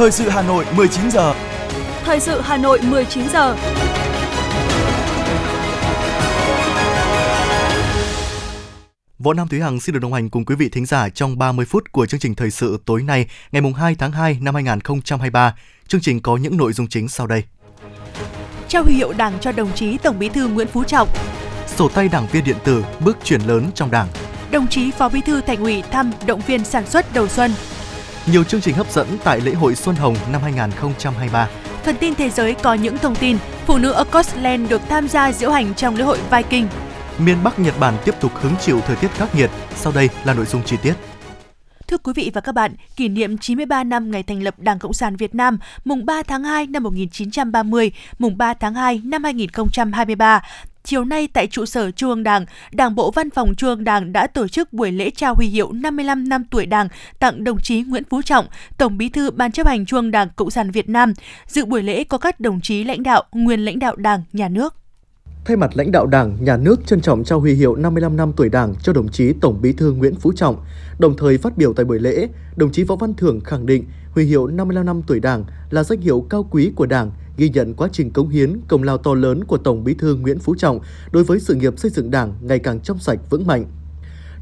Thời sự Hà Nội 19 giờ. Thời sự Hà Nội 19 giờ. Võ Nam Thúy Hằng xin được đồng hành cùng quý vị thính giả trong 30 phút của chương trình thời sự tối nay, ngày 2 tháng 2 năm 2023. Chương trình có những nội dung chính sau đây. Trao huy hiệu Đảng cho đồng chí Tổng Bí thư Nguyễn Phú Trọng. Sổ tay đảng viên điện tử bước chuyển lớn trong Đảng. Đồng chí Phó Bí thư Thành ủy thăm động viên sản xuất đầu xuân. Nhiều chương trình hấp dẫn tại lễ hội Xuân Hồng năm 2023. Phần tin thế giới có những thông tin phụ nữ ở Scotland được tham gia diễu hành trong lễ hội Viking. Miền Bắc Nhật Bản tiếp tục hứng chịu thời tiết khắc nghiệt. Sau đây là nội dung chi tiết. Thưa quý vị và các bạn, kỷ niệm 93 năm ngày thành lập Đảng Cộng sản Việt Nam, mùng 3 tháng 2 năm 1930, mùng 3 tháng 2 năm 2023, chiều nay tại trụ sở Trung ương Đảng, Đảng bộ Văn phòng Trung ương Đảng đã tổ chức buổi lễ trao huy hiệu 55 năm tuổi Đảng tặng đồng chí Nguyễn Phú Trọng, Tổng Bí thư Ban chấp hành Trung ương Đảng Cộng sản Việt Nam. Dự buổi lễ có các đồng chí lãnh đạo, nguyên lãnh đạo Đảng, Nhà nước. Thay mặt lãnh đạo Đảng, Nhà nước trân trọng trao huy hiệu 55 năm tuổi Đảng cho đồng chí Tổng Bí thư Nguyễn Phú Trọng. Đồng thời phát biểu tại buổi lễ, đồng chí Võ Văn Thưởng khẳng định huy hiệu 55 năm tuổi Đảng là danh hiệu cao quý của Đảng, ghi nhận quá trình cống hiến, công lao to lớn của Tổng Bí thư Nguyễn Phú Trọng đối với sự nghiệp xây dựng Đảng ngày càng trong sạch vững mạnh.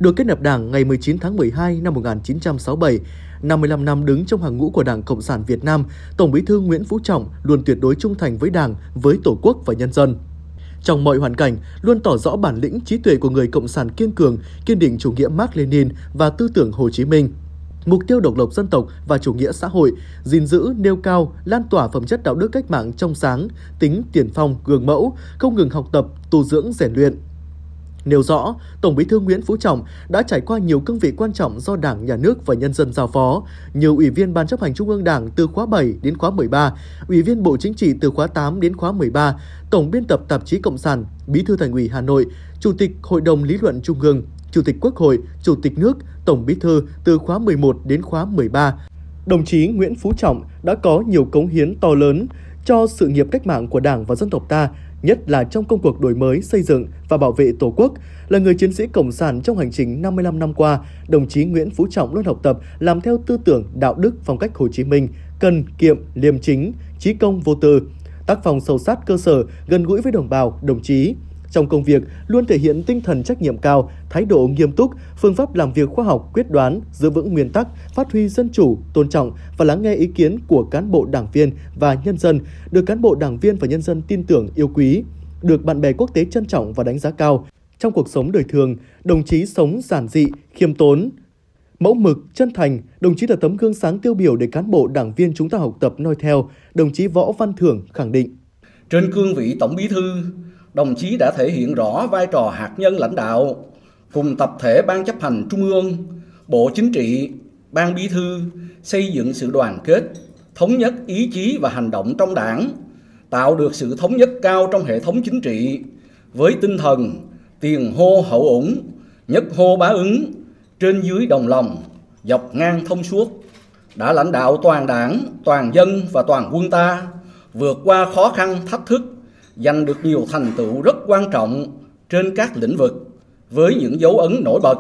Được kết nạp Đảng ngày 19 tháng 12 năm 1967, 55 năm đứng trong hàng ngũ của Đảng Cộng sản Việt Nam, Tổng Bí thư Nguyễn Phú Trọng luôn tuyệt đối trung thành với Đảng, với Tổ quốc và nhân dân trong mọi hoàn cảnh luôn tỏ rõ bản lĩnh trí tuệ của người cộng sản kiên cường, kiên định chủ nghĩa Mark Lenin và tư tưởng Hồ Chí Minh. Mục tiêu độc lập dân tộc và chủ nghĩa xã hội, gìn giữ, nêu cao, lan tỏa phẩm chất đạo đức cách mạng trong sáng, tính tiền phong, gương mẫu, không ngừng học tập, tu dưỡng, rèn luyện, nêu rõ Tổng Bí thư Nguyễn Phú Trọng đã trải qua nhiều cương vị quan trọng do Đảng, Nhà nước và nhân dân giao phó, nhiều ủy viên Ban chấp hành Trung ương Đảng từ khóa 7 đến khóa 13, ủy viên Bộ Chính trị từ khóa 8 đến khóa 13, tổng biên tập tạp chí Cộng sản, Bí thư Thành ủy Hà Nội, Chủ tịch Hội đồng lý luận Trung ương, Chủ tịch Quốc hội, Chủ tịch nước, Tổng Bí thư từ khóa 11 đến khóa 13. Đồng chí Nguyễn Phú Trọng đã có nhiều cống hiến to lớn cho sự nghiệp cách mạng của Đảng và dân tộc ta, nhất là trong công cuộc đổi mới, xây dựng và bảo vệ Tổ quốc. Là người chiến sĩ cộng sản trong hành trình 55 năm qua, đồng chí Nguyễn Phú Trọng luôn học tập, làm theo tư tưởng, đạo đức, phong cách Hồ Chí Minh, cần, kiệm, liêm chính, trí công vô tư, tác phong sâu sát cơ sở, gần gũi với đồng bào, đồng chí, trong công việc luôn thể hiện tinh thần trách nhiệm cao, thái độ nghiêm túc, phương pháp làm việc khoa học, quyết đoán, giữ vững nguyên tắc, phát huy dân chủ, tôn trọng và lắng nghe ý kiến của cán bộ đảng viên và nhân dân, được cán bộ đảng viên và nhân dân tin tưởng yêu quý, được bạn bè quốc tế trân trọng và đánh giá cao. Trong cuộc sống đời thường, đồng chí sống giản dị, khiêm tốn, mẫu mực, chân thành, đồng chí là tấm gương sáng tiêu biểu để cán bộ đảng viên chúng ta học tập noi theo, đồng chí Võ Văn Thưởng khẳng định. Trên cương vị Tổng Bí thư, đồng chí đã thể hiện rõ vai trò hạt nhân lãnh đạo cùng tập thể Ban chấp hành Trung ương, Bộ Chính trị, Ban Bí thư xây dựng sự đoàn kết, thống nhất ý chí và hành động trong đảng, tạo được sự thống nhất cao trong hệ thống chính trị với tinh thần tiền hô hậu ủng, nhất hô bá ứng, trên dưới đồng lòng, dọc ngang thông suốt, đã lãnh đạo toàn đảng, toàn dân và toàn quân ta vượt qua khó khăn thách thức giành được nhiều thành tựu rất quan trọng trên các lĩnh vực với những dấu ấn nổi bật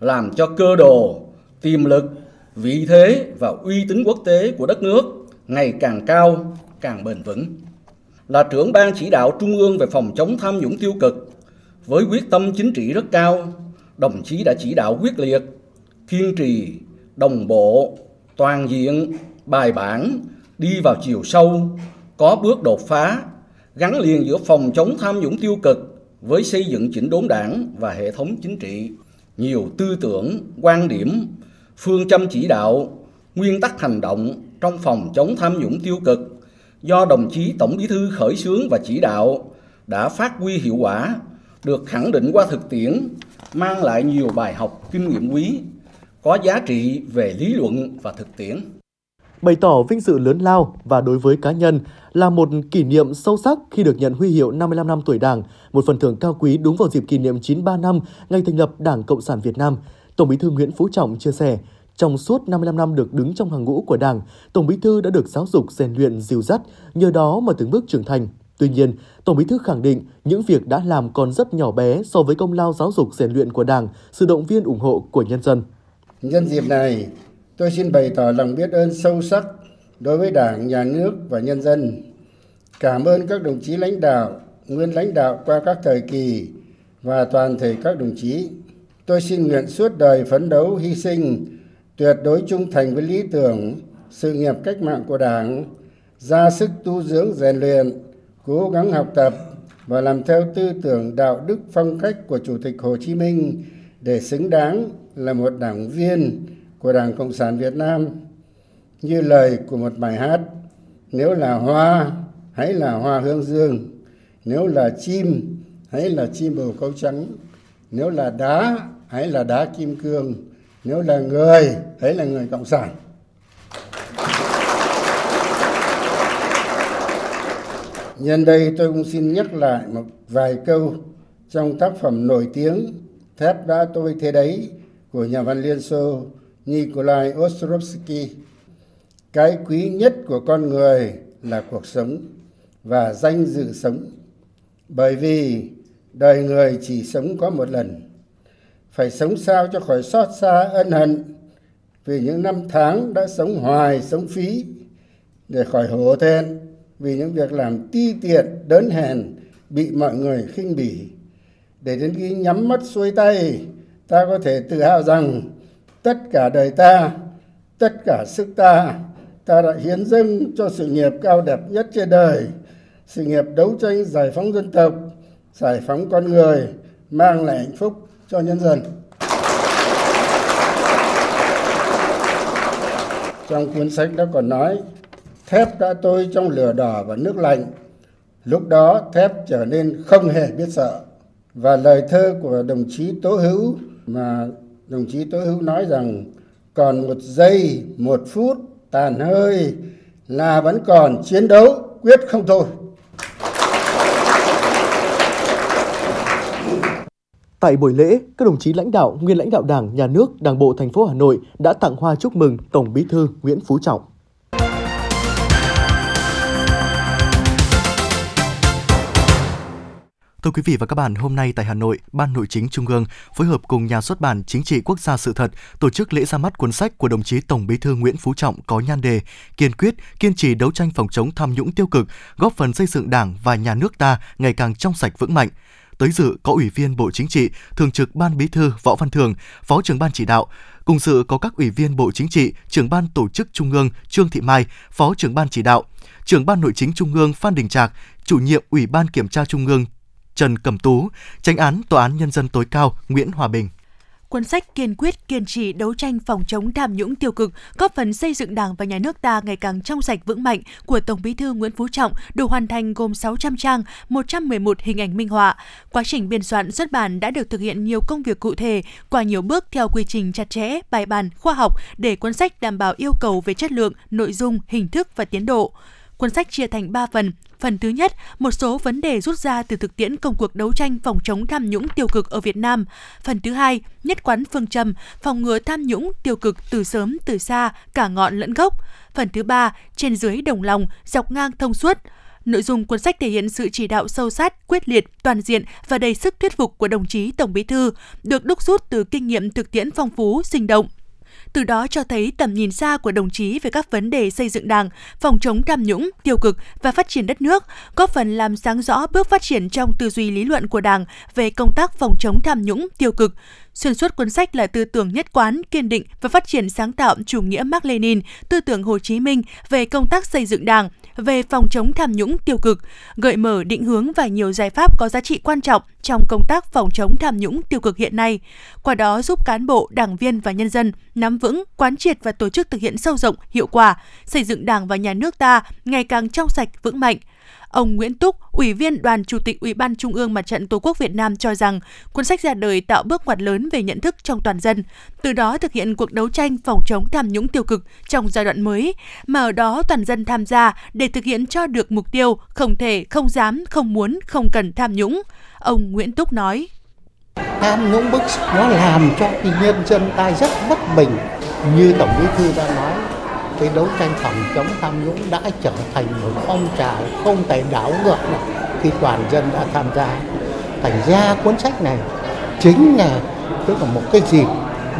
làm cho cơ đồ, tiềm lực, vị thế và uy tín quốc tế của đất nước ngày càng cao, càng bền vững. Là trưởng ban chỉ đạo Trung ương về phòng chống tham nhũng tiêu cực, với quyết tâm chính trị rất cao, đồng chí đã chỉ đạo quyết liệt, kiên trì, đồng bộ, toàn diện, bài bản, đi vào chiều sâu, có bước đột phá gắn liền giữa phòng chống tham nhũng tiêu cực với xây dựng chỉnh đốn đảng và hệ thống chính trị, nhiều tư tưởng, quan điểm, phương châm chỉ đạo, nguyên tắc hành động trong phòng chống tham nhũng tiêu cực do đồng chí Tổng Bí thư khởi xướng và chỉ đạo đã phát huy hiệu quả, được khẳng định qua thực tiễn, mang lại nhiều bài học kinh nghiệm quý, có giá trị về lý luận và thực tiễn bày tỏ vinh dự lớn lao và đối với cá nhân là một kỷ niệm sâu sắc khi được nhận huy hiệu 55 năm tuổi Đảng, một phần thưởng cao quý đúng vào dịp kỷ niệm 93 năm ngày thành lập Đảng Cộng sản Việt Nam. Tổng Bí thư Nguyễn Phú Trọng chia sẻ, trong suốt 55 năm được đứng trong hàng ngũ của Đảng, Tổng Bí thư đã được giáo dục rèn luyện dìu dắt, nhờ đó mà từng bước trưởng thành. Tuy nhiên, Tổng Bí thư khẳng định những việc đã làm còn rất nhỏ bé so với công lao giáo dục rèn luyện của Đảng, sự động viên ủng hộ của nhân dân. Nhân dịp này, tôi xin bày tỏ lòng biết ơn sâu sắc đối với Đảng, Nhà nước và nhân dân. Cảm ơn các đồng chí lãnh đạo, nguyên lãnh đạo qua các thời kỳ và toàn thể các đồng chí. Tôi xin nguyện suốt đời phấn đấu hy sinh, tuyệt đối trung thành với lý tưởng, sự nghiệp cách mạng của Đảng, ra sức tu dưỡng rèn luyện, cố gắng học tập và làm theo tư tưởng đạo đức phong cách của Chủ tịch Hồ Chí Minh để xứng đáng là một đảng viên của Đảng Cộng sản Việt Nam. Như lời của một bài hát, nếu là hoa, hãy là hoa hương dương, nếu là chim, hãy là chim bồ câu trắng, nếu là đá, hãy là đá kim cương, nếu là người, hãy là người Cộng sản. Nhân đây tôi cũng xin nhắc lại một vài câu trong tác phẩm nổi tiếng Thép đã tôi thế đấy của nhà văn Liên Xô Nikolai Ostrovsky. Cái quý nhất của con người là cuộc sống và danh dự sống. Bởi vì đời người chỉ sống có một lần. Phải sống sao cho khỏi xót xa ân hận vì những năm tháng đã sống hoài, sống phí để khỏi hổ thẹn vì những việc làm ti tiện, đớn hèn bị mọi người khinh bỉ. Để đến khi nhắm mắt xuôi tay, ta có thể tự hào rằng tất cả đời ta, tất cả sức ta, ta đã hiến dâng cho sự nghiệp cao đẹp nhất trên đời, sự nghiệp đấu tranh giải phóng dân tộc, giải phóng con người, mang lại hạnh phúc cho nhân dân. Trong cuốn sách đó còn nói, thép đã tôi trong lửa đỏ và nước lạnh, lúc đó thép trở nên không hề biết sợ. Và lời thơ của đồng chí Tố Hữu mà đồng chí Tố Hữu nói rằng còn một giây, một phút tàn hơi là vẫn còn chiến đấu quyết không thôi. Tại buổi lễ, các đồng chí lãnh đạo, nguyên lãnh đạo Đảng, Nhà nước, Đảng bộ thành phố Hà Nội đã tặng hoa chúc mừng Tổng Bí thư Nguyễn Phú Trọng. Thưa quý vị và các bạn, hôm nay tại Hà Nội, Ban Nội chính Trung ương phối hợp cùng Nhà xuất bản Chính trị Quốc gia sự thật tổ chức lễ ra mắt cuốn sách của đồng chí Tổng Bí thư Nguyễn Phú Trọng có nhan đề Kiên quyết, kiên trì đấu tranh phòng chống tham nhũng tiêu cực, góp phần xây dựng Đảng và nhà nước ta ngày càng trong sạch vững mạnh. Tới dự có Ủy viên Bộ Chính trị, Thường trực Ban Bí thư Võ Văn Thường, Phó trưởng Ban chỉ đạo, cùng dự có các Ủy viên Bộ Chính trị, Trưởng Ban Tổ chức Trung ương Trương Thị Mai, Phó trưởng Ban chỉ đạo, Trưởng Ban Nội chính Trung ương Phan Đình Trạc, Chủ nhiệm Ủy ban Kiểm tra Trung ương Trần Cẩm Tú, tranh án Tòa án Nhân dân tối cao Nguyễn Hòa Bình. Cuốn sách kiên quyết kiên trì đấu tranh phòng chống tham nhũng tiêu cực, góp phần xây dựng Đảng và nhà nước ta ngày càng trong sạch vững mạnh của Tổng Bí thư Nguyễn Phú Trọng được hoàn thành gồm 600 trang, 111 hình ảnh minh họa. Quá trình biên soạn xuất bản đã được thực hiện nhiều công việc cụ thể qua nhiều bước theo quy trình chặt chẽ, bài bản, khoa học để cuốn sách đảm bảo yêu cầu về chất lượng, nội dung, hình thức và tiến độ. Cuốn sách chia thành 3 phần. Phần thứ nhất, một số vấn đề rút ra từ thực tiễn công cuộc đấu tranh phòng chống tham nhũng tiêu cực ở Việt Nam. Phần thứ hai, nhất quán phương châm phòng ngừa tham nhũng tiêu cực từ sớm từ xa, cả ngọn lẫn gốc. Phần thứ ba, trên dưới đồng lòng, dọc ngang thông suốt. Nội dung cuốn sách thể hiện sự chỉ đạo sâu sát, quyết liệt, toàn diện và đầy sức thuyết phục của đồng chí Tổng Bí thư, được đúc rút từ kinh nghiệm thực tiễn phong phú, sinh động, từ đó cho thấy tầm nhìn xa của đồng chí về các vấn đề xây dựng Đảng, phòng chống tham nhũng, tiêu cực và phát triển đất nước, góp phần làm sáng rõ bước phát triển trong tư duy lý luận của Đảng về công tác phòng chống tham nhũng, tiêu cực. Xuyên suốt cuốn sách là tư tưởng nhất quán, kiên định và phát triển sáng tạo chủ nghĩa Mark Lenin, tư tưởng Hồ Chí Minh về công tác xây dựng Đảng, về phòng chống tham nhũng tiêu cực, gợi mở định hướng và nhiều giải pháp có giá trị quan trọng trong công tác phòng chống tham nhũng tiêu cực hiện nay. Qua đó giúp cán bộ, đảng viên và nhân dân nắm vững, quán triệt và tổ chức thực hiện sâu rộng, hiệu quả, xây dựng Đảng và nhà nước ta ngày càng trong sạch, vững mạnh. Ông Nguyễn Túc, Ủy viên Đoàn Chủ tịch Ủy ban Trung ương Mặt trận Tổ quốc Việt Nam cho rằng cuốn sách ra đời tạo bước ngoặt lớn về nhận thức trong toàn dân, từ đó thực hiện cuộc đấu tranh phòng chống tham nhũng tiêu cực trong giai đoạn mới, mà ở đó toàn dân tham gia để thực hiện cho được mục tiêu không thể, không dám, không muốn, không cần tham nhũng. Ông Nguyễn Túc nói. Tham nhũng bức nó làm cho nhân dân ta rất bất bình như Tổng Bí thư đã nói cái đấu tranh phòng chống tham nhũng đã trở thành một phong trào không thể đảo ngược được khi toàn dân đã tham gia. Thành ra cuốn sách này chính là tức là một cái dịp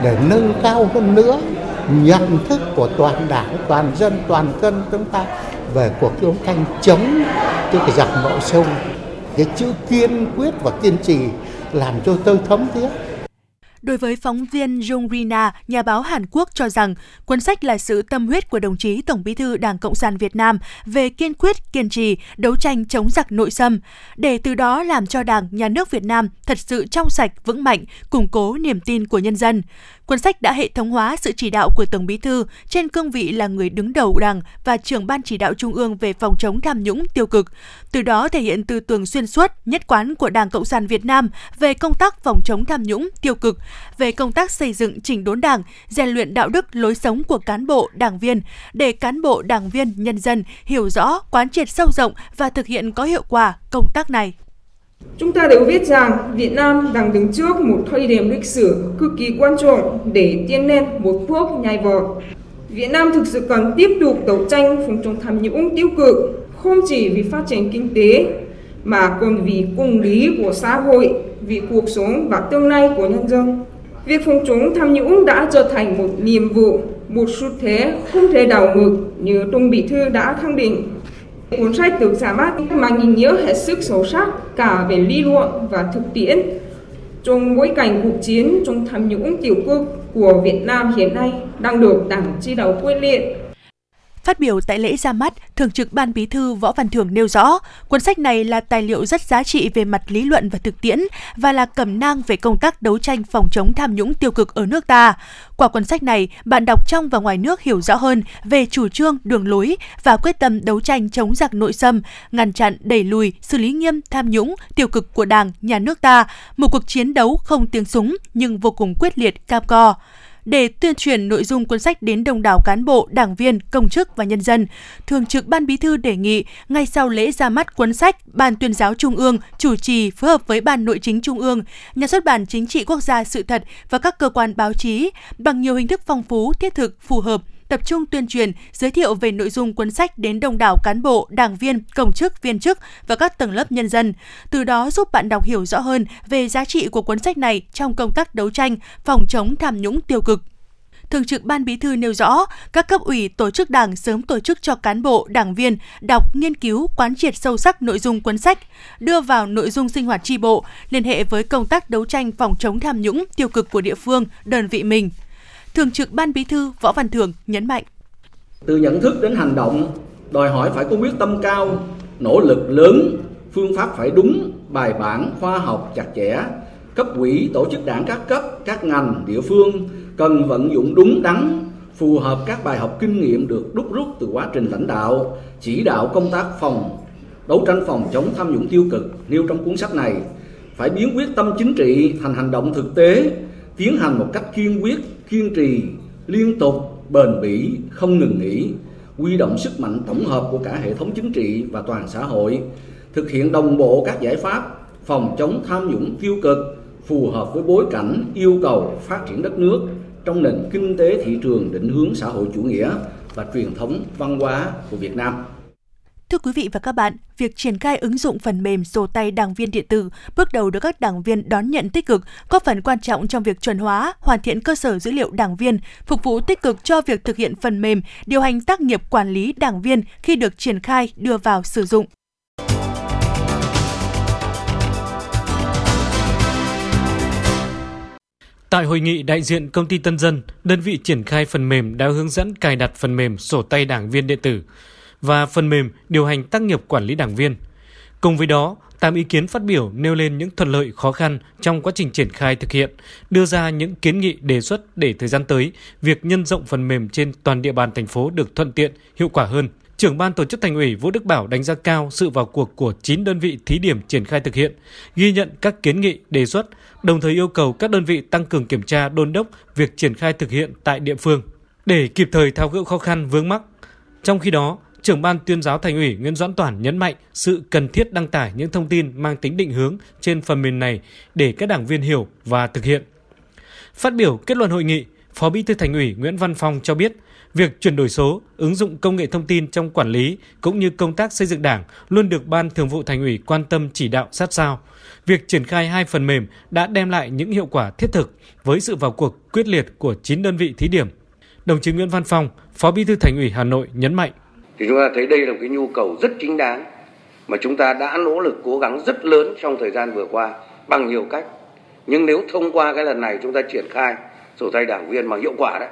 để nâng cao hơn nữa nhận thức của toàn đảng, toàn dân, toàn dân chúng ta về cuộc đấu tranh chống cái giặc nội sông Cái chữ kiên quyết và kiên trì làm cho tôi thấm thiết Đối với phóng viên Jung Rina, nhà báo Hàn Quốc cho rằng cuốn sách là sự tâm huyết của đồng chí Tổng bí thư Đảng Cộng sản Việt Nam về kiên quyết, kiên trì, đấu tranh chống giặc nội xâm, để từ đó làm cho Đảng, Nhà nước Việt Nam thật sự trong sạch, vững mạnh, củng cố niềm tin của nhân dân. Cuốn sách đã hệ thống hóa sự chỉ đạo của Tổng Bí thư trên cương vị là người đứng đầu Đảng và trưởng ban chỉ đạo Trung ương về phòng chống tham nhũng tiêu cực. Từ đó thể hiện tư tưởng xuyên suốt, nhất quán của Đảng Cộng sản Việt Nam về công tác phòng chống tham nhũng tiêu cực, về công tác xây dựng chỉnh đốn Đảng, rèn luyện đạo đức lối sống của cán bộ, đảng viên để cán bộ, đảng viên, nhân dân hiểu rõ, quán triệt sâu rộng và thực hiện có hiệu quả công tác này. Chúng ta đều biết rằng Việt Nam đang đứng trước một thời điểm lịch sử cực kỳ quan trọng để tiến lên một bước nhảy vọt. Việt Nam thực sự cần tiếp tục đấu tranh phòng chống tham nhũng tiêu cực, không chỉ vì phát triển kinh tế mà còn vì công lý của xã hội, vì cuộc sống và tương lai của nhân dân. Việc phòng chống tham nhũng đã trở thành một nhiệm vụ, một xu thế không thể đảo ngược như Tổng Bí thư đã khẳng định Cuốn sách được ra mắt mang ý nghĩa hết sức sâu sắc cả về lý luận và thực tiễn. Trong bối cảnh cuộc chiến trong tham nhũng tiêu cực của Việt Nam hiện nay đang được Đảng chỉ đạo quyết liệt Phát biểu tại lễ ra mắt, Thường trực Ban Bí thư Võ Văn Thưởng nêu rõ, cuốn sách này là tài liệu rất giá trị về mặt lý luận và thực tiễn và là cẩm nang về công tác đấu tranh phòng chống tham nhũng tiêu cực ở nước ta. Qua cuốn sách này, bạn đọc trong và ngoài nước hiểu rõ hơn về chủ trương, đường lối và quyết tâm đấu tranh chống giặc nội xâm, ngăn chặn, đẩy lùi, xử lý nghiêm tham nhũng, tiêu cực của Đảng, nhà nước ta, một cuộc chiến đấu không tiếng súng nhưng vô cùng quyết liệt, cam go để tuyên truyền nội dung cuốn sách đến đông đảo cán bộ, đảng viên, công chức và nhân dân. Thường trực Ban Bí thư đề nghị ngay sau lễ ra mắt cuốn sách, Ban tuyên giáo Trung ương chủ trì phối hợp với Ban Nội chính Trung ương, Nhà xuất bản Chính trị Quốc gia Sự thật và các cơ quan báo chí bằng nhiều hình thức phong phú, thiết thực, phù hợp tập trung tuyên truyền, giới thiệu về nội dung cuốn sách đến đông đảo cán bộ, đảng viên, công chức, viên chức và các tầng lớp nhân dân. Từ đó giúp bạn đọc hiểu rõ hơn về giá trị của cuốn sách này trong công tác đấu tranh, phòng chống tham nhũng tiêu cực. Thường trực Ban Bí thư nêu rõ, các cấp ủy tổ chức đảng sớm tổ chức cho cán bộ, đảng viên đọc, nghiên cứu, quán triệt sâu sắc nội dung cuốn sách, đưa vào nội dung sinh hoạt tri bộ, liên hệ với công tác đấu tranh phòng chống tham nhũng tiêu cực của địa phương, đơn vị mình. Thường trực Ban Bí thư Võ Văn thường nhấn mạnh. Từ nhận thức đến hành động, đòi hỏi phải có quyết tâm cao, nỗ lực lớn, phương pháp phải đúng, bài bản, khoa học, chặt chẽ. Cấp quỹ, tổ chức đảng các cấp, các ngành, địa phương cần vận dụng đúng đắn, phù hợp các bài học kinh nghiệm được đúc rút từ quá trình lãnh đạo, chỉ đạo công tác phòng, đấu tranh phòng chống tham nhũng tiêu cực nêu trong cuốn sách này, phải biến quyết tâm chính trị thành hành động thực tế, tiến hành một cách kiên quyết, kiên trì, liên tục, bền bỉ, không ngừng nghỉ, quy động sức mạnh tổng hợp của cả hệ thống chính trị và toàn xã hội, thực hiện đồng bộ các giải pháp phòng chống tham nhũng tiêu cực phù hợp với bối cảnh yêu cầu phát triển đất nước trong nền kinh tế thị trường định hướng xã hội chủ nghĩa và truyền thống văn hóa của Việt Nam. Thưa quý vị và các bạn, việc triển khai ứng dụng phần mềm sổ tay đảng viên điện tử bước đầu được các đảng viên đón nhận tích cực, có phần quan trọng trong việc chuẩn hóa, hoàn thiện cơ sở dữ liệu đảng viên, phục vụ tích cực cho việc thực hiện phần mềm điều hành tác nghiệp quản lý đảng viên khi được triển khai đưa vào sử dụng. Tại hội nghị đại diện công ty Tân Dân, đơn vị triển khai phần mềm đã hướng dẫn cài đặt phần mềm sổ tay đảng viên điện tử và phần mềm điều hành tác nghiệp quản lý đảng viên. Cùng với đó, tám ý kiến phát biểu nêu lên những thuận lợi khó khăn trong quá trình triển khai thực hiện, đưa ra những kiến nghị đề xuất để thời gian tới, việc nhân rộng phần mềm trên toàn địa bàn thành phố được thuận tiện, hiệu quả hơn. Trưởng ban tổ chức thành ủy Vũ Đức Bảo đánh giá cao sự vào cuộc của 9 đơn vị thí điểm triển khai thực hiện, ghi nhận các kiến nghị, đề xuất, đồng thời yêu cầu các đơn vị tăng cường kiểm tra đôn đốc việc triển khai thực hiện tại địa phương để kịp thời tháo gỡ khó khăn vướng mắc. Trong khi đó, trưởng ban tuyên giáo thành ủy Nguyễn Doãn Toản nhấn mạnh sự cần thiết đăng tải những thông tin mang tính định hướng trên phần mềm này để các đảng viên hiểu và thực hiện. Phát biểu kết luận hội nghị, Phó Bí thư Thành ủy Nguyễn Văn Phong cho biết, việc chuyển đổi số, ứng dụng công nghệ thông tin trong quản lý cũng như công tác xây dựng Đảng luôn được Ban Thường vụ Thành ủy quan tâm chỉ đạo sát sao. Việc triển khai hai phần mềm đã đem lại những hiệu quả thiết thực với sự vào cuộc quyết liệt của 9 đơn vị thí điểm. đồng chí Nguyễn Văn Phong, Phó Bí thư Thành ủy Hà Nội nhấn mạnh. Thì chúng ta thấy đây là một cái nhu cầu rất chính đáng mà chúng ta đã nỗ lực cố gắng rất lớn trong thời gian vừa qua bằng nhiều cách. Nhưng nếu thông qua cái lần này chúng ta triển khai sổ tay đảng viên mà hiệu quả đấy,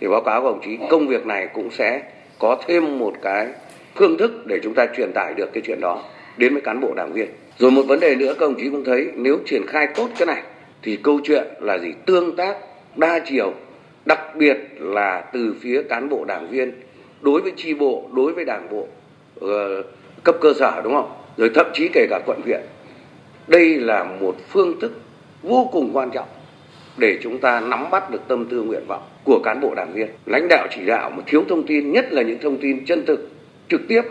thì báo cáo của đồng chí, công việc này cũng sẽ có thêm một cái phương thức để chúng ta truyền tải được cái chuyện đó đến với cán bộ đảng viên. Rồi một vấn đề nữa, các đồng chí cũng thấy, nếu triển khai tốt cái này thì câu chuyện là gì tương tác đa chiều, đặc biệt là từ phía cán bộ đảng viên đối với tri bộ đối với đảng bộ ờ, cấp cơ sở đúng không? Rồi thậm chí kể cả quận huyện. Đây là một phương thức vô cùng quan trọng để chúng ta nắm bắt được tâm tư nguyện vọng của cán bộ đảng viên. Lãnh đạo chỉ đạo mà thiếu thông tin nhất là những thông tin chân thực trực tiếp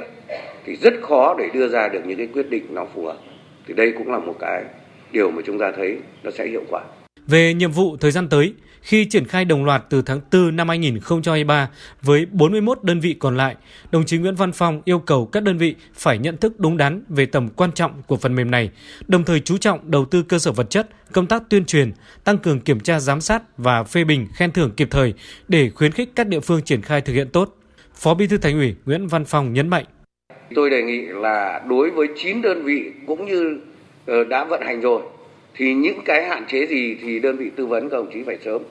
thì rất khó để đưa ra được những cái quyết định nó phù hợp. Thì đây cũng là một cái điều mà chúng ta thấy nó sẽ hiệu quả. Về nhiệm vụ thời gian tới, khi triển khai đồng loạt từ tháng 4 năm 2023 với 41 đơn vị còn lại, đồng chí Nguyễn Văn Phong yêu cầu các đơn vị phải nhận thức đúng đắn về tầm quan trọng của phần mềm này, đồng thời chú trọng đầu tư cơ sở vật chất, công tác tuyên truyền, tăng cường kiểm tra giám sát và phê bình khen thưởng kịp thời để khuyến khích các địa phương triển khai thực hiện tốt. Phó Bí thư Thành ủy Nguyễn Văn Phong nhấn mạnh. Tôi đề nghị là đối với 9 đơn vị cũng như ờ, đã vận hành rồi thì những cái hạn chế gì thì đơn vị tư vấn các đồng chí phải sớm.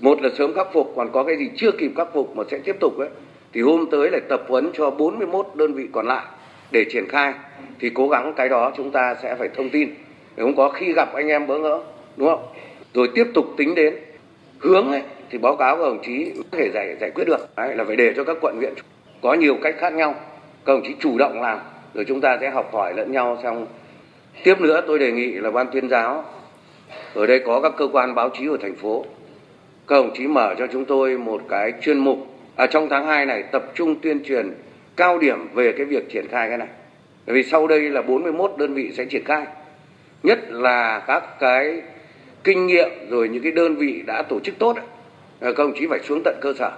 Một là sớm khắc phục còn có cái gì chưa kịp khắc phục mà sẽ tiếp tục ấy thì hôm tới lại tập huấn cho 41 đơn vị còn lại để triển khai. Thì cố gắng cái đó chúng ta sẽ phải thông tin. Để không có khi gặp anh em bỡ ngỡ đúng không? Rồi tiếp tục tính đến hướng ấy thì báo cáo các đồng chí có thể giải giải quyết được. Đấy, là phải để cho các quận huyện có nhiều cách khác nhau. Các đồng chí chủ động làm rồi chúng ta sẽ học hỏi lẫn nhau xong tiếp nữa tôi đề nghị là ban tuyên giáo ở đây có các cơ quan báo chí của thành phố. Các đồng chí mở cho chúng tôi một cái chuyên mục à, trong tháng 2 này tập trung tuyên truyền cao điểm về cái việc triển khai cái này. Bởi vì sau đây là 41 đơn vị sẽ triển khai. Nhất là các cái kinh nghiệm rồi những cái đơn vị đã tổ chức tốt à, các đồng chí phải xuống tận cơ sở.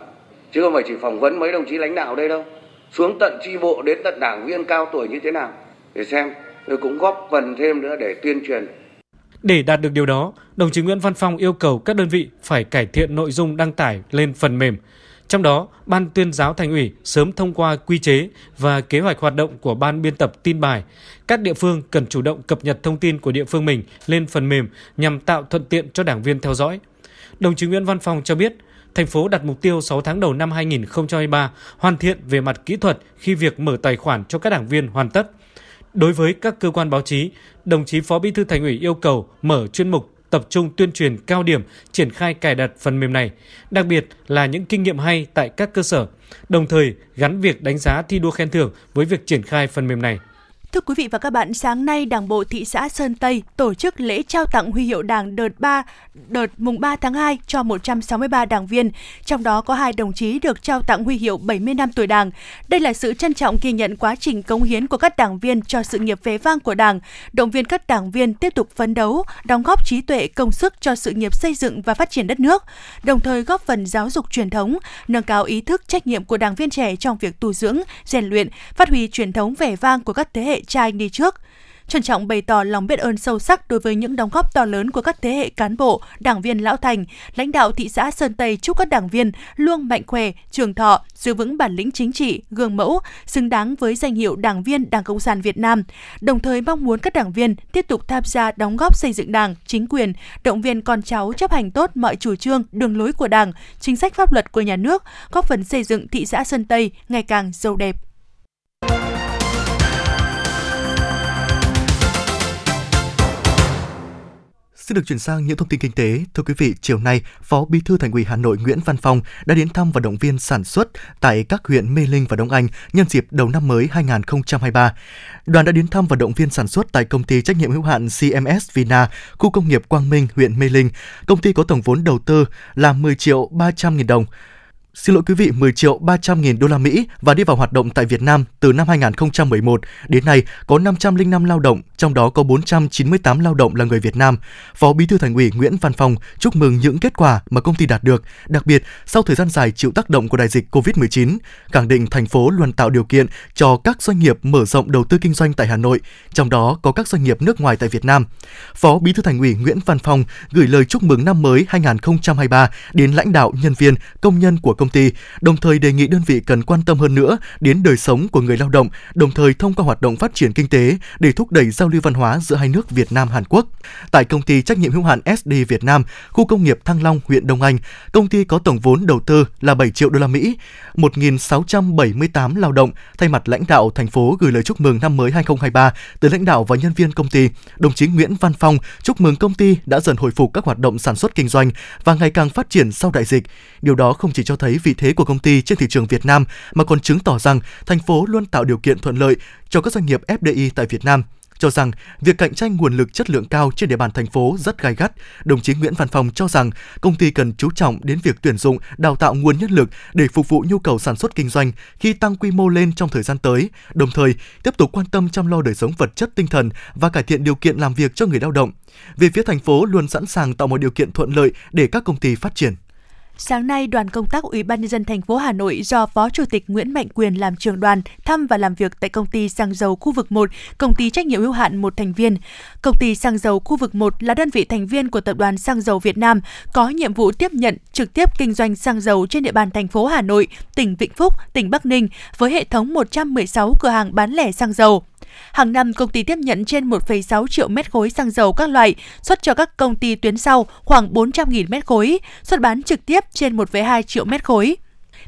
Chứ không phải chỉ phỏng vấn mấy đồng chí lãnh đạo đây đâu. Xuống tận tri bộ đến tận đảng viên cao tuổi như thế nào để xem rồi cũng góp phần thêm nữa để tuyên truyền. Để đạt được điều đó, đồng chí Nguyễn Văn Phong yêu cầu các đơn vị phải cải thiện nội dung đăng tải lên phần mềm. Trong đó, Ban tuyên giáo thành ủy sớm thông qua quy chế và kế hoạch hoạt động của ban biên tập tin bài. Các địa phương cần chủ động cập nhật thông tin của địa phương mình lên phần mềm nhằm tạo thuận tiện cho đảng viên theo dõi. Đồng chí Nguyễn Văn Phong cho biết, thành phố đặt mục tiêu 6 tháng đầu năm 2023 hoàn thiện về mặt kỹ thuật khi việc mở tài khoản cho các đảng viên hoàn tất – Đối với các cơ quan báo chí, đồng chí Phó Bí thư Thành ủy yêu cầu mở chuyên mục tập trung tuyên truyền cao điểm triển khai cài đặt phần mềm này, đặc biệt là những kinh nghiệm hay tại các cơ sở, đồng thời gắn việc đánh giá thi đua khen thưởng với việc triển khai phần mềm này. Thưa quý vị và các bạn, sáng nay Đảng bộ thị xã Sơn Tây tổ chức lễ trao tặng huy hiệu Đảng đợt 3 đợt mùng 3 tháng 2 cho 163 đảng viên, trong đó có hai đồng chí được trao tặng huy hiệu 70 năm tuổi Đảng. Đây là sự trân trọng ghi nhận quá trình cống hiến của các đảng viên cho sự nghiệp vẻ vang của Đảng, động viên các đảng viên tiếp tục phấn đấu, đóng góp trí tuệ công sức cho sự nghiệp xây dựng và phát triển đất nước, đồng thời góp phần giáo dục truyền thống, nâng cao ý thức trách nhiệm của đảng viên trẻ trong việc tu dưỡng, rèn luyện, phát huy truyền thống vẻ vang của các thế hệ cha anh đi trước trân trọng bày tỏ lòng biết ơn sâu sắc đối với những đóng góp to lớn của các thế hệ cán bộ, đảng viên lão thành, lãnh đạo thị xã Sơn Tây chúc các đảng viên luôn mạnh khỏe, trường thọ, giữ vững bản lĩnh chính trị, gương mẫu, xứng đáng với danh hiệu đảng viên Đảng Cộng sản Việt Nam. Đồng thời mong muốn các đảng viên tiếp tục tham gia đóng góp xây dựng Đảng, chính quyền, động viên con cháu chấp hành tốt mọi chủ trương, đường lối của Đảng, chính sách pháp luật của nhà nước, góp phần xây dựng thị xã Sơn Tây ngày càng giàu đẹp. Xin được chuyển sang những thông tin kinh tế. Thưa quý vị, chiều nay, Phó Bí thư Thành ủy Hà Nội Nguyễn Văn Phong đã đến thăm và động viên sản xuất tại các huyện Mê Linh và Đông Anh nhân dịp đầu năm mới 2023. Đoàn đã đến thăm và động viên sản xuất tại công ty trách nhiệm hữu hạn CMS Vina, khu công nghiệp Quang Minh, huyện Mê Linh. Công ty có tổng vốn đầu tư là 10 triệu 300 nghìn đồng xin lỗi quý vị 10 triệu 300 nghìn đô la Mỹ và đi vào hoạt động tại Việt Nam từ năm 2011 đến nay có 505 lao động, trong đó có 498 lao động là người Việt Nam. Phó Bí thư Thành ủy Nguyễn Văn Phong chúc mừng những kết quả mà công ty đạt được, đặc biệt sau thời gian dài chịu tác động của đại dịch COVID-19, khẳng định thành phố luôn tạo điều kiện cho các doanh nghiệp mở rộng đầu tư kinh doanh tại Hà Nội, trong đó có các doanh nghiệp nước ngoài tại Việt Nam. Phó Bí thư Thành ủy Nguyễn Văn Phong gửi lời chúc mừng năm mới 2023 đến lãnh đạo, nhân viên, công nhân của công công ty, đồng thời đề nghị đơn vị cần quan tâm hơn nữa đến đời sống của người lao động, đồng thời thông qua hoạt động phát triển kinh tế để thúc đẩy giao lưu văn hóa giữa hai nước Việt Nam Hàn Quốc. Tại công ty trách nhiệm hữu hạn SD Việt Nam, khu công nghiệp Thăng Long, huyện Đông Anh, công ty có tổng vốn đầu tư là 7 triệu đô la Mỹ, 1.678 lao động. Thay mặt lãnh đạo thành phố gửi lời chúc mừng năm mới 2023 từ lãnh đạo và nhân viên công ty, đồng chí Nguyễn Văn Phong chúc mừng công ty đã dần hồi phục các hoạt động sản xuất kinh doanh và ngày càng phát triển sau đại dịch. Điều đó không chỉ cho thấy vị thế của công ty trên thị trường Việt Nam mà còn chứng tỏ rằng thành phố luôn tạo điều kiện thuận lợi cho các doanh nghiệp FDI tại Việt Nam cho rằng việc cạnh tranh nguồn lực chất lượng cao trên địa bàn thành phố rất gai gắt. Đồng chí Nguyễn Văn Phòng cho rằng công ty cần chú trọng đến việc tuyển dụng, đào tạo nguồn nhân lực để phục vụ nhu cầu sản xuất kinh doanh khi tăng quy mô lên trong thời gian tới, đồng thời tiếp tục quan tâm chăm lo đời sống vật chất tinh thần và cải thiện điều kiện làm việc cho người lao động. Về phía thành phố luôn sẵn sàng tạo mọi điều kiện thuận lợi để các công ty phát triển. Sáng nay, đoàn công tác Ủy ban nhân dân thành phố Hà Nội do Phó Chủ tịch Nguyễn Mạnh Quyền làm trưởng đoàn thăm và làm việc tại công ty xăng dầu khu vực 1, công ty trách nhiệm hữu hạn một thành viên. Công ty xăng dầu khu vực 1 là đơn vị thành viên của Tập đoàn Xăng dầu Việt Nam, có nhiệm vụ tiếp nhận trực tiếp kinh doanh xăng dầu trên địa bàn thành phố Hà Nội, tỉnh Vĩnh Phúc, tỉnh Bắc Ninh với hệ thống 116 cửa hàng bán lẻ xăng dầu. Hàng năm, công ty tiếp nhận trên 1,6 triệu mét khối xăng dầu các loại, xuất cho các công ty tuyến sau khoảng 400.000 mét khối, xuất bán trực tiếp trên 1,2 triệu mét khối.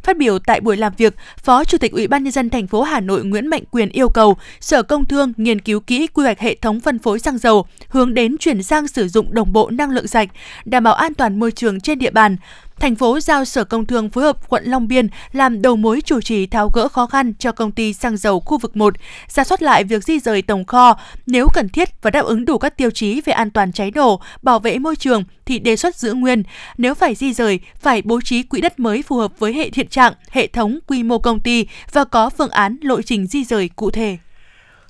Phát biểu tại buổi làm việc, Phó Chủ tịch Ủy ban nhân dân thành phố Hà Nội Nguyễn Mạnh Quyền yêu cầu Sở Công Thương nghiên cứu kỹ quy hoạch hệ thống phân phối xăng dầu, hướng đến chuyển sang sử dụng đồng bộ năng lượng sạch, đảm bảo an toàn môi trường trên địa bàn, thành phố giao Sở Công Thương phối hợp quận Long Biên làm đầu mối chủ trì tháo gỡ khó khăn cho công ty xăng dầu khu vực 1, ra soát lại việc di rời tổng kho nếu cần thiết và đáp ứng đủ các tiêu chí về an toàn cháy nổ, bảo vệ môi trường thì đề xuất giữ nguyên. Nếu phải di rời, phải bố trí quỹ đất mới phù hợp với hệ hiện trạng, hệ thống, quy mô công ty và có phương án lộ trình di rời cụ thể.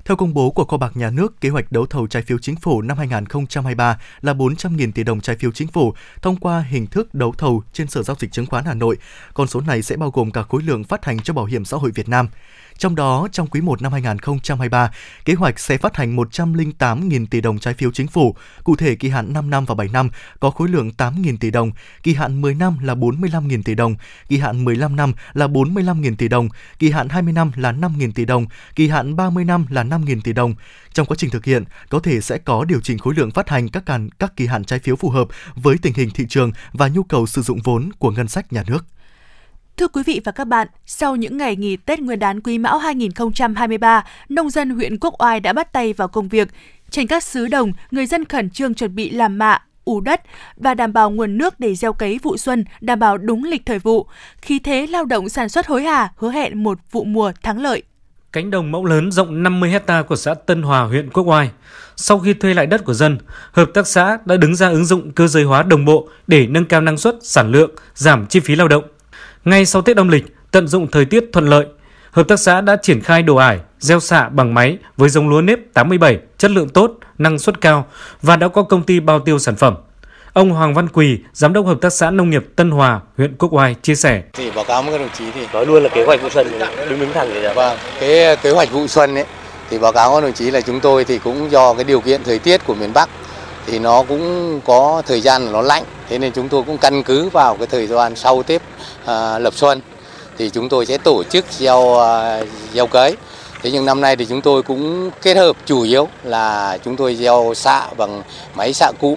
Theo công bố của Kho bạc Nhà nước, kế hoạch đấu thầu trái phiếu chính phủ năm 2023 là 400.000 tỷ đồng trái phiếu chính phủ thông qua hình thức đấu thầu trên Sở Giao dịch Chứng khoán Hà Nội. Con số này sẽ bao gồm cả khối lượng phát hành cho Bảo hiểm xã hội Việt Nam. Trong đó, trong quý 1 năm 2023, kế hoạch sẽ phát hành 108.000 tỷ đồng trái phiếu chính phủ, cụ thể kỳ hạn 5 năm và 7 năm có khối lượng 8.000 tỷ đồng, kỳ hạn 10 năm là 45.000 tỷ đồng, kỳ hạn 15 năm là 45.000 tỷ đồng, kỳ hạn 20 năm là 5.000 tỷ đồng, kỳ hạn 30 năm là 5.000 tỷ đồng. Trong quá trình thực hiện, có thể sẽ có điều chỉnh khối lượng phát hành các càn các kỳ hạn trái phiếu phù hợp với tình hình thị trường và nhu cầu sử dụng vốn của ngân sách nhà nước. Thưa quý vị và các bạn, sau những ngày nghỉ Tết Nguyên đán Quý Mão 2023, nông dân huyện Quốc Oai đã bắt tay vào công việc. Trên các xứ đồng, người dân khẩn trương chuẩn bị làm mạ, ủ đất và đảm bảo nguồn nước để gieo cấy vụ xuân, đảm bảo đúng lịch thời vụ. khí thế lao động sản xuất hối hả, hứa hẹn một vụ mùa thắng lợi. Cánh đồng mẫu lớn rộng 50 hecta của xã Tân Hòa, huyện Quốc Oai. Sau khi thuê lại đất của dân, hợp tác xã đã đứng ra ứng dụng cơ giới hóa đồng bộ để nâng cao năng suất, sản lượng, giảm chi phí lao động ngay sau Tết âm lịch, tận dụng thời tiết thuận lợi, hợp tác xã đã triển khai đồ ải, gieo xạ bằng máy với giống lúa nếp 87, chất lượng tốt, năng suất cao và đã có công ty bao tiêu sản phẩm. Ông Hoàng Văn Quỳ, Giám đốc Hợp tác xã Nông nghiệp Tân Hòa, huyện Quốc Oai chia sẻ. Thì báo cáo với các đồng chí thì nói luôn là kế hoạch vụ xuân đứng đứng thẳng vậy Vâng, cái kế hoạch vụ xuân ấy thì báo cáo các đồng chí là chúng tôi thì cũng do cái điều kiện thời tiết của miền Bắc thì nó cũng có thời gian nó lạnh. Thế nên chúng tôi cũng căn cứ vào cái thời gian sau Tết à, lập xuân thì chúng tôi sẽ tổ chức gieo à, gieo cấy. Thế nhưng năm nay thì chúng tôi cũng kết hợp chủ yếu là chúng tôi gieo xạ bằng máy xạ cụm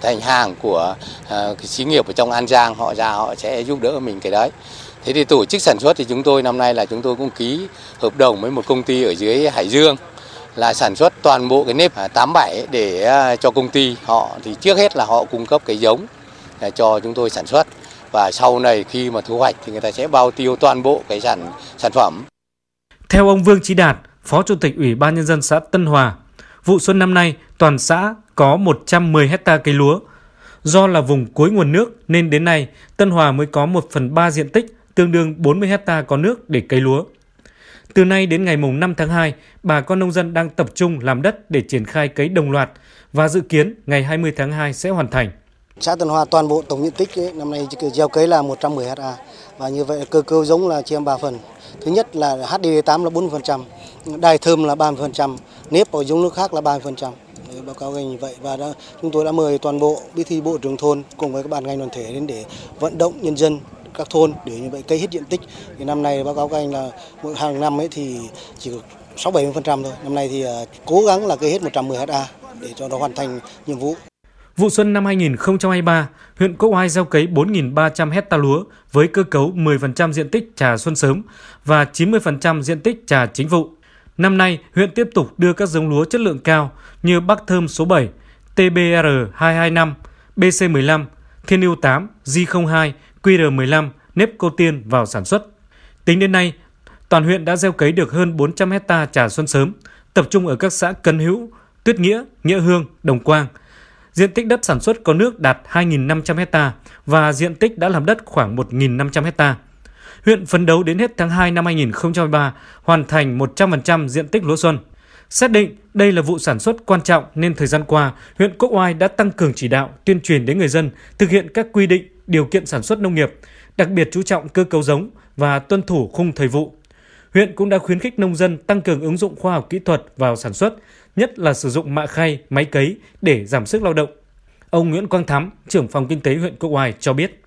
thành hàng của à, cái xí nghiệp ở trong An Giang. Họ ra họ sẽ giúp đỡ mình cái đấy. Thế thì tổ chức sản xuất thì chúng tôi năm nay là chúng tôi cũng ký hợp đồng với một công ty ở dưới Hải Dương là sản xuất toàn bộ cái nếp 87 để à, cho công ty họ thì trước hết là họ cung cấp cái giống à, cho chúng tôi sản xuất và sau này khi mà thu hoạch thì người ta sẽ bao tiêu toàn bộ cái sản sản phẩm. Theo ông Vương Chí Đạt, Phó Chủ tịch Ủy ban nhân dân xã Tân Hòa, vụ xuân năm nay toàn xã có 110 hecta cây lúa. Do là vùng cuối nguồn nước nên đến nay Tân Hòa mới có 1 phần 3 diện tích tương đương 40 hecta có nước để cây lúa. Từ nay đến ngày mùng 5 tháng 2, bà con nông dân đang tập trung làm đất để triển khai cấy đồng loạt và dự kiến ngày 20 tháng 2 sẽ hoàn thành. Xã Tân Hòa toàn bộ tổng diện tích ấy, năm nay gieo cấy là 110 ha và như vậy cơ cấu giống là chia 3 phần. Thứ nhất là HD8 là 40%, đài thơm là 30%, nếp và giống nước khác là 30%. Báo cáo như vậy và đã, chúng tôi đã mời toàn bộ bí thư bộ trưởng thôn cùng với các ban ngành đoàn thể đến để vận động nhân dân các thôn để như vậy cây hết diện tích. Thì năm nay báo cáo các anh là mỗi hàng năm ấy thì chỉ sáu bảy mươi phần trăm thôi. Năm nay thì à, cố gắng là cây hết 110 ha để cho nó hoàn thành nhiệm vụ. Vụ xuân năm 2023, huyện Quốc Oai gieo cấy 4.300 hecta lúa với cơ cấu 10% diện tích trà xuân sớm và 90% diện tích trà chính vụ. Năm nay, huyện tiếp tục đưa các giống lúa chất lượng cao như Bắc Thơm số 7, TBR 225, BC15, Thiên yêu 8, G02, QR15, nếp cô tiên vào sản xuất. Tính đến nay, toàn huyện đã gieo cấy được hơn 400 hecta trà xuân sớm, tập trung ở các xã Cần Hữu, Tuyết Nghĩa, Nghĩa Hương, Đồng Quang. Diện tích đất sản xuất có nước đạt 2.500 hecta và diện tích đã làm đất khoảng 1.500 hecta. Huyện phấn đấu đến hết tháng 2 năm 2023 hoàn thành 100% diện tích lúa xuân. Xác định đây là vụ sản xuất quan trọng nên thời gian qua, huyện Quốc Oai đã tăng cường chỉ đạo, tuyên truyền đến người dân thực hiện các quy định, điều kiện sản xuất nông nghiệp, đặc biệt chú trọng cơ cấu giống và tuân thủ khung thời vụ. Huyện cũng đã khuyến khích nông dân tăng cường ứng dụng khoa học kỹ thuật vào sản xuất, nhất là sử dụng mạ khay, máy cấy để giảm sức lao động. Ông Nguyễn Quang Thắm, trưởng phòng kinh tế huyện Quốc Oai cho biết.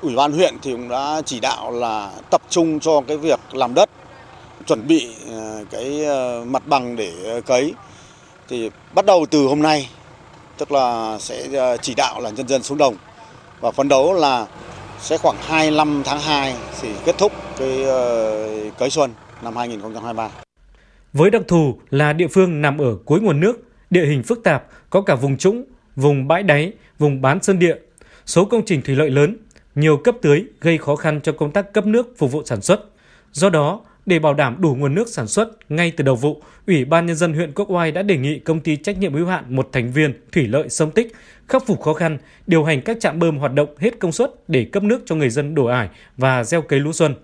Ủy ban huyện thì cũng đã chỉ đạo là tập trung cho cái việc làm đất, chuẩn bị ờ, cái ờ, mặt bằng để cấy. Thì bắt đầu từ hôm nay, tức là sẽ ờ, chỉ đạo là nhân dân xuống đồng và phấn đấu là sẽ khoảng 25 tháng 2 thì kết thúc cái ờ, cấy xuân năm 2023. Với đặc thù là địa phương nằm ở cuối nguồn nước, địa hình phức tạp, có cả vùng trũng, vùng bãi đáy, vùng bán sơn địa, số công trình thủy lợi lớn, nhiều cấp tưới gây khó khăn cho công tác cấp nước phục vụ sản xuất. Do đó, để bảo đảm đủ nguồn nước sản xuất ngay từ đầu vụ, Ủy ban nhân dân huyện Quốc Oai đã đề nghị công ty trách nhiệm hữu hạn một thành viên thủy lợi sông Tích khắc phục khó khăn, điều hành các trạm bơm hoạt động hết công suất để cấp nước cho người dân đổ ải và gieo cấy lúa xuân.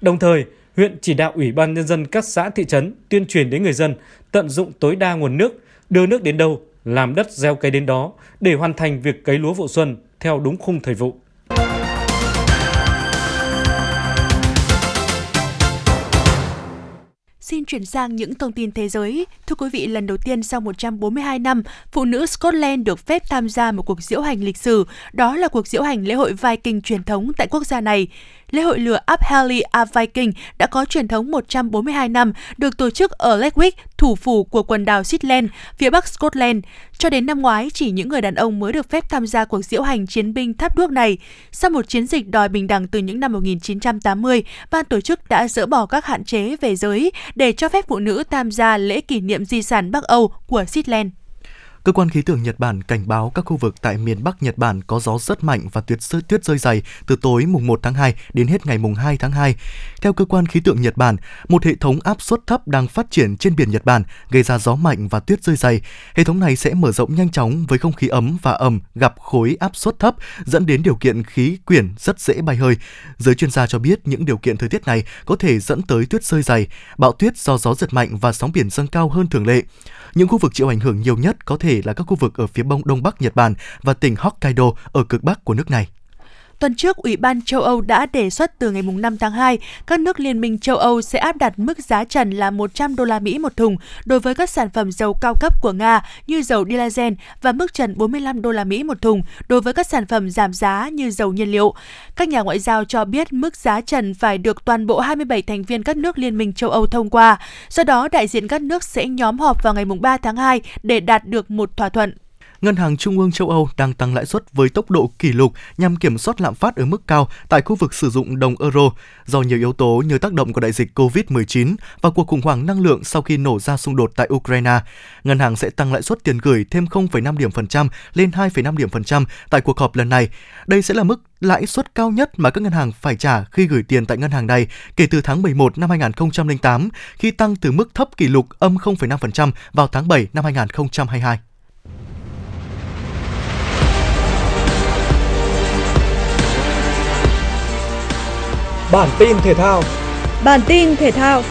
Đồng thời, huyện chỉ đạo Ủy ban nhân dân các xã thị trấn tuyên truyền đến người dân tận dụng tối đa nguồn nước, đưa nước đến đâu, làm đất gieo cấy đến đó để hoàn thành việc cấy lúa vụ xuân theo đúng khung thời vụ. Chuyển sang những thông tin thế giới. Thưa quý vị, lần đầu tiên sau 142 năm, phụ nữ Scotland được phép tham gia một cuộc diễu hành lịch sử. Đó là cuộc diễu hành lễ hội Viking truyền thống tại quốc gia này. Lễ hội lửa Uphelly a Viking đã có truyền thống 142 năm, được tổ chức ở Ledwick, thủ phủ của quần đảo Shetland, phía bắc Scotland. Cho đến năm ngoái, chỉ những người đàn ông mới được phép tham gia cuộc diễu hành chiến binh tháp đuốc này. Sau một chiến dịch đòi bình đẳng từ những năm 1980, ban tổ chức đã dỡ bỏ các hạn chế về giới để cho phép phụ nữ tham gia lễ kỷ niệm di sản Bắc Âu của Shetland. Cơ quan khí tượng Nhật Bản cảnh báo các khu vực tại miền Bắc Nhật Bản có gió rất mạnh và tuyết rơi, tuyết rơi dày từ tối mùng 1 tháng 2 đến hết ngày mùng 2 tháng 2. Theo cơ quan khí tượng Nhật Bản, một hệ thống áp suất thấp đang phát triển trên biển Nhật Bản gây ra gió mạnh và tuyết rơi dày. Hệ thống này sẽ mở rộng nhanh chóng với không khí ấm và ẩm gặp khối áp suất thấp dẫn đến điều kiện khí quyển rất dễ bay hơi. Giới chuyên gia cho biết những điều kiện thời tiết này có thể dẫn tới tuyết rơi dày, bão tuyết do gió giật mạnh và sóng biển dâng cao hơn thường lệ. Những khu vực chịu ảnh hưởng nhiều nhất có thể là các khu vực ở phía đông đông bắc Nhật Bản và tỉnh Hokkaido ở cực bắc của nước này. Tuần trước, Ủy ban châu Âu đã đề xuất từ ngày 5 tháng 2, các nước Liên minh châu Âu sẽ áp đặt mức giá trần là 100 đô la Mỹ một thùng đối với các sản phẩm dầu cao cấp của Nga như dầu diesel và mức trần 45 đô la Mỹ một thùng đối với các sản phẩm giảm giá như dầu nhiên liệu. Các nhà ngoại giao cho biết mức giá trần phải được toàn bộ 27 thành viên các nước Liên minh châu Âu thông qua. Do đó, đại diện các nước sẽ nhóm họp vào ngày 3 tháng 2 để đạt được một thỏa thuận. Ngân hàng Trung ương châu Âu đang tăng lãi suất với tốc độ kỷ lục nhằm kiểm soát lạm phát ở mức cao tại khu vực sử dụng đồng euro do nhiều yếu tố như tác động của đại dịch COVID-19 và cuộc khủng hoảng năng lượng sau khi nổ ra xung đột tại Ukraine. Ngân hàng sẽ tăng lãi suất tiền gửi thêm 0,5 điểm phần trăm lên 2,5 điểm phần trăm tại cuộc họp lần này. Đây sẽ là mức lãi suất cao nhất mà các ngân hàng phải trả khi gửi tiền tại ngân hàng này kể từ tháng 11 năm 2008 khi tăng từ mức thấp kỷ lục âm 0,5% vào tháng 7 năm 2022. Bản tin thể thao. Bản tin thể thao.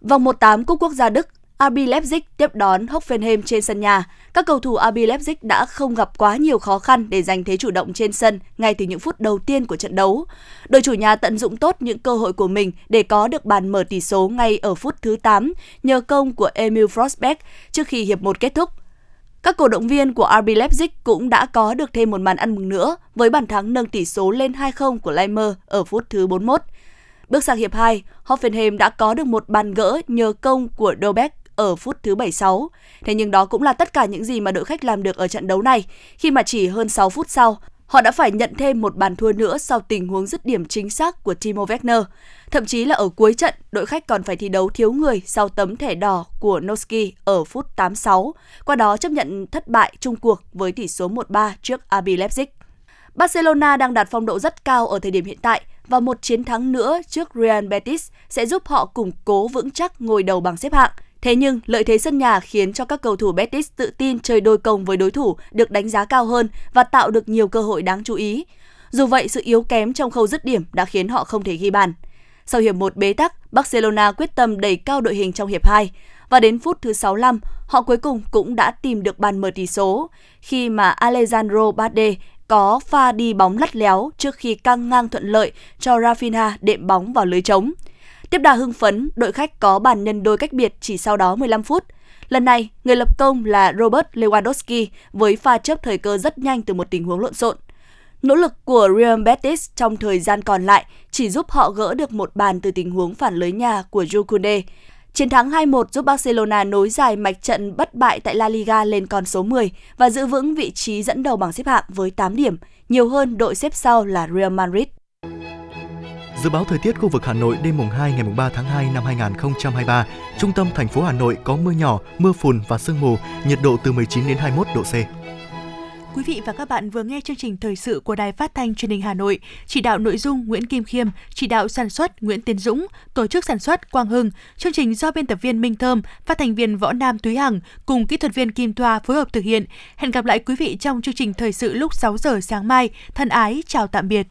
Vòng 1/8 Cúp Quốc gia Đức, RB Leipzig tiếp đón Hoffenheim trên sân nhà. Các cầu thủ RB Leipzig đã không gặp quá nhiều khó khăn để giành thế chủ động trên sân ngay từ những phút đầu tiên của trận đấu. Đội chủ nhà tận dụng tốt những cơ hội của mình để có được bàn mở tỷ số ngay ở phút thứ 8 nhờ công của Emil Forsberg trước khi hiệp 1 kết thúc. Các cổ động viên của RB Leipzig cũng đã có được thêm một màn ăn mừng nữa với bàn thắng nâng tỷ số lên 2-0 của Leimer ở phút thứ 41. Bước sang hiệp 2, Hoffenheim đã có được một bàn gỡ nhờ công của Dobek ở phút thứ 76. Thế nhưng đó cũng là tất cả những gì mà đội khách làm được ở trận đấu này, khi mà chỉ hơn 6 phút sau, họ đã phải nhận thêm một bàn thua nữa sau tình huống dứt điểm chính xác của Timo Werner. Thậm chí là ở cuối trận, đội khách còn phải thi đấu thiếu người sau tấm thẻ đỏ của Noski ở phút 86, qua đó chấp nhận thất bại chung cuộc với tỷ số 1-3 trước RB Leipzig. Barcelona đang đạt phong độ rất cao ở thời điểm hiện tại và một chiến thắng nữa trước Real Betis sẽ giúp họ củng cố vững chắc ngôi đầu bảng xếp hạng. Thế nhưng, lợi thế sân nhà khiến cho các cầu thủ Betis tự tin chơi đôi công với đối thủ được đánh giá cao hơn và tạo được nhiều cơ hội đáng chú ý. Dù vậy, sự yếu kém trong khâu dứt điểm đã khiến họ không thể ghi bàn. Sau hiệp 1 bế tắc, Barcelona quyết tâm đẩy cao đội hình trong hiệp 2 và đến phút thứ 65, họ cuối cùng cũng đã tìm được bàn mở tỷ số khi mà Alejandro Bade có pha đi bóng lắt léo trước khi căng ngang thuận lợi cho Rafinha đệm bóng vào lưới trống. Tiếp đà hưng phấn, đội khách có bàn nhân đôi cách biệt chỉ sau đó 15 phút. Lần này, người lập công là Robert Lewandowski với pha chấp thời cơ rất nhanh từ một tình huống lộn xộn. Nỗ lực của Real Betis trong thời gian còn lại chỉ giúp họ gỡ được một bàn từ tình huống phản lưới nhà của Jukunde. Chiến thắng 2-1 giúp Barcelona nối dài mạch trận bất bại tại La Liga lên con số 10 và giữ vững vị trí dẫn đầu bảng xếp hạng với 8 điểm, nhiều hơn đội xếp sau là Real Madrid. Dự báo thời tiết khu vực Hà Nội đêm mùng 2 ngày mùng 3 tháng 2 năm 2023, trung tâm thành phố Hà Nội có mưa nhỏ, mưa phùn và sương mù, nhiệt độ từ 19 đến 21 độ C. Quý vị và các bạn vừa nghe chương trình thời sự của Đài Phát thanh Truyền hình Hà Nội, chỉ đạo nội dung Nguyễn Kim Khiêm, chỉ đạo sản xuất Nguyễn Tiến Dũng, tổ chức sản xuất Quang Hưng, chương trình do biên tập viên Minh Thơm, phát thành viên Võ Nam Túy Hằng cùng kỹ thuật viên Kim Thoa phối hợp thực hiện. Hẹn gặp lại quý vị trong chương trình thời sự lúc 6 giờ sáng mai. Thân ái chào tạm biệt.